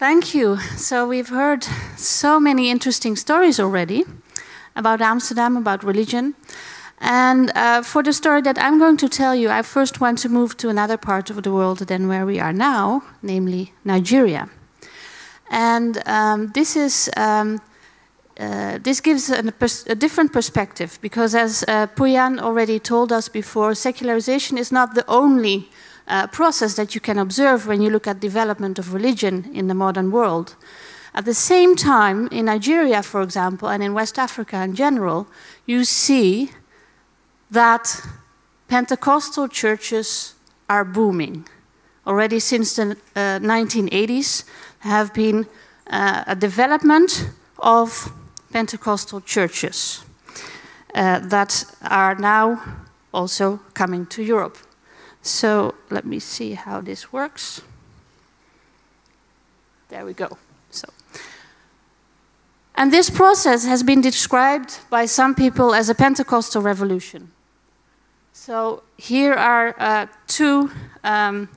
Thank you. So, we've heard so many interesting stories already about Amsterdam, about religion. And uh, for the story that I'm going to tell you, I first want to move to another part of the world than where we are now, namely Nigeria. And um, this is um, uh, this gives a, a, different perspective because, as uh, Puyan already told us before, secularization is not the only uh, process that you can observe when you look at development of religion in the modern world. At the same time, in Nigeria, for example, and in West Africa in general, you see that Pentecostal churches are booming. Already since the uh, 1980s, have been uh, a development of Pentecostal churches uh, that are now also coming to Europe. So let me see how this works. There we go. So, and this process has been described by some people as a Pentecostal revolution. So here are uh, two um,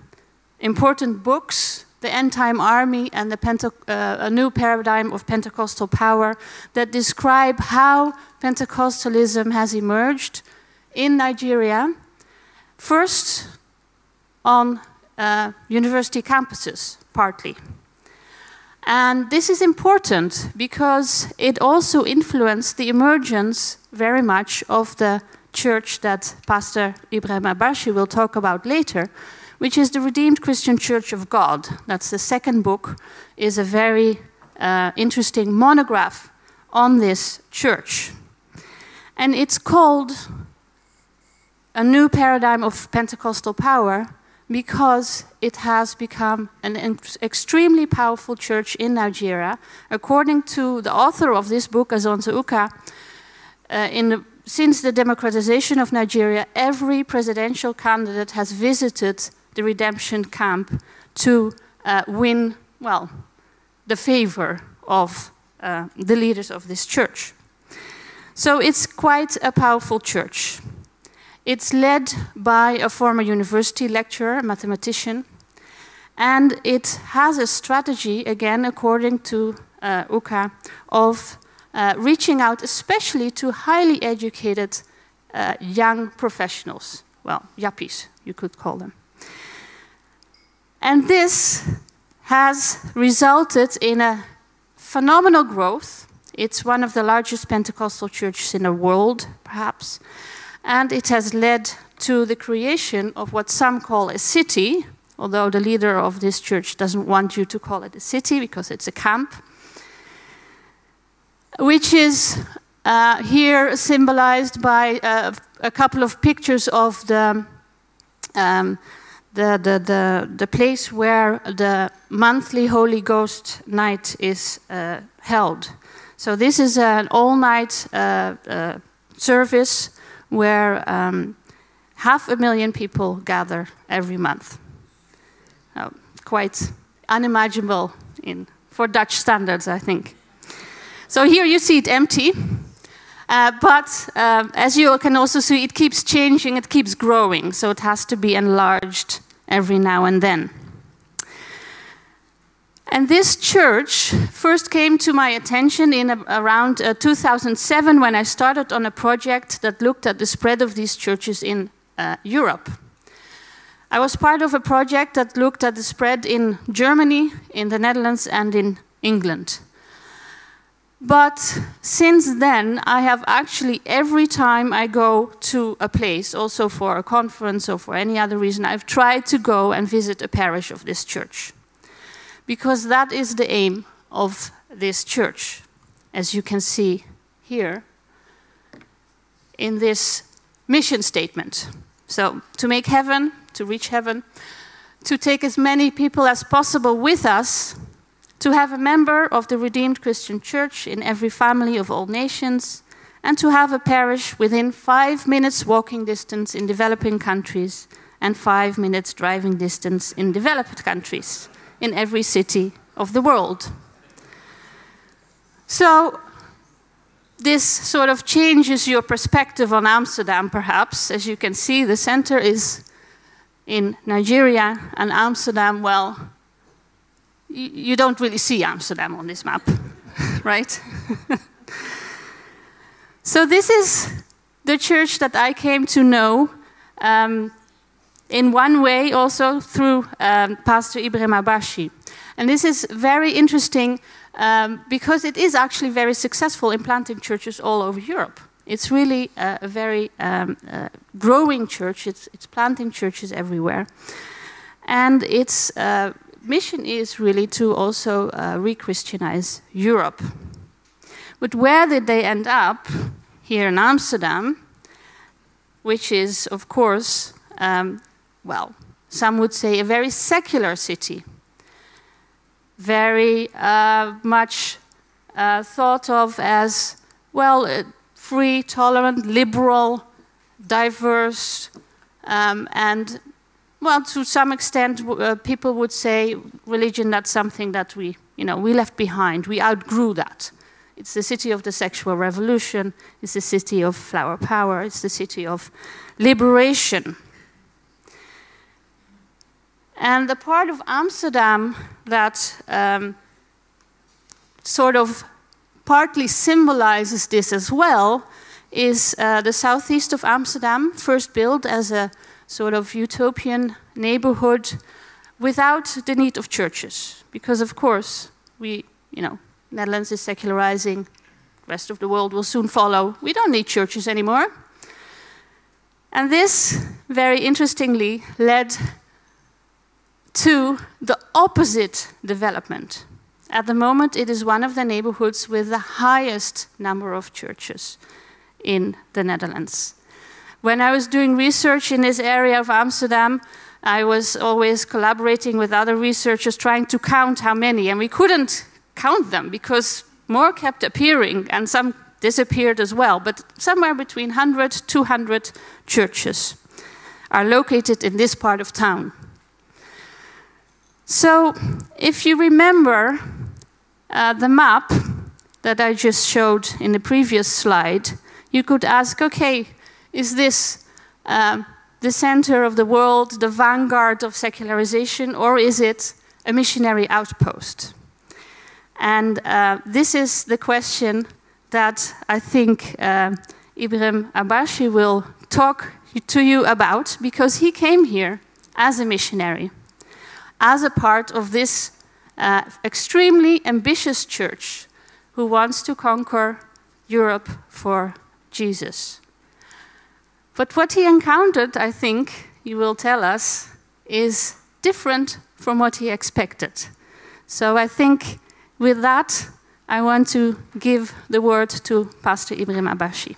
important books the End Time Army and the Pente uh, a new paradigm of Pentecostal power that describe how Pentecostalism has emerged in Nigeria. First, on uh, university campuses, partly. And this is important because it also influenced the emergence very much of the church that Pastor Ibrahim Abashi will talk about later, which is the Redeemed Christian Church of God. That's the second book, is a very uh, interesting monograph on this church. And it's called A New Paradigm of Pentecostal Power because it has become an extremely powerful church in Nigeria. According to the author of this book, Asonzeh Ukah, uh, the since the democratization of Nigeria, every presidential candidate has visited the redemption camp to uh, win, well, the favor of uh, the leaders of this church. So it's quite a powerful church. It's led by a former university lecturer, mathematician, and it has a strategy, again, according to uh, Ukah, of uh, reaching out especially to highly educated uh, young professionals, well, yuppies, you could call them. And this has resulted in a phenomenal growth. It's one of the largest Pentecostal churches in the world, perhaps. And it has led to the creation of what some call a city, although the leader of this church doesn't want you to call it a city because it's a camp which is uh, here symbolized by uh, a couple of pictures of the, um, the, the, the, the, place where the monthly Holy Ghost night is uh, held. So, this is an all night uh, uh, service where um, half a million people gather every month. Oh, quite unimaginable in, for Dutch standards, I think. So here you see it empty. Uh, but uh, as you can also see, it keeps changing, it keeps growing, so it has to be enlarged every now and then. And this church first came to my attention in a, around uh, 2007 when I started on a project that looked at the spread of these churches in uh, Europe. I was part of a project that looked at the spread in Germany, in the Netherlands, and in England. But since then, I have actually, every time I go to a place, also for a conference or for any other reason, I've tried to go and visit a parish of this church. Because that is the aim of this church, as you can see here in this mission statement. So, to make heaven, to reach heaven, to take as many people as possible with us to have a member of the Redeemed Christian Church in every family of all nations, and to have a parish within five minutes walking distance in developing countries and five minutes driving distance in developed countries in every city of the world. So, this sort of changes your perspective on Amsterdam, perhaps. As you can see, the center is in Nigeria, and Amsterdam, well, you don't really see Amsterdam on this map, right? so this is the church that I came to know um, in one way also through um, Pastor Ibrahim Abashi. And this is very interesting um, because it is actually very successful in planting churches all over Europe. It's really a, very um, uh, growing church. It's, it's, planting churches everywhere. And its uh, mission is really to also uh, re Christianize Europe. But where did they end up? Here in Amsterdam, which is, of course, um, well, some would say a very secular city, very uh, much uh, thought of as, well, uh, free, tolerant, liberal, diverse, um, and, well, to some extent, uh, people would say religion, that's something that we, you know, we left behind, we outgrew that. It's the city of the sexual revolution, it's the city of flower power, it's the city of liberation. And the part of Amsterdam that um, sort of partly symbolizes this as well is uh, the southeast of Amsterdam, first built as a sort of utopian neighborhood without the need of churches. Because, of course, we, you know, Netherlands is secularizing, rest of the world will soon follow. We don't need churches anymore. And this, very interestingly, led to the opposite development. At the moment, it is one of the neighborhoods with the highest number of churches in the Netherlands. When I was doing research in this area of Amsterdam, I was always collaborating with other researchers trying to count how many, and we couldn't count them because more kept appearing and some disappeared as well. But somewhere between 100, 200 churches are located in this part of town. So, if you remember uh, the map that I just showed in the previous slide, you could ask okay, is this uh, the center of the world, the vanguard of secularization, or is it a missionary outpost? And uh, this is the question that I think uh, Ibrahim Abashi will talk to you about because he came here as a missionary, as a part of this uh, extremely ambitious church who wants to conquer Europe for Jesus. But what he encountered, I think, he will tell us, is different from what he expected. So I think with that, I want to give the word to Pastor Ibrahim Abashi.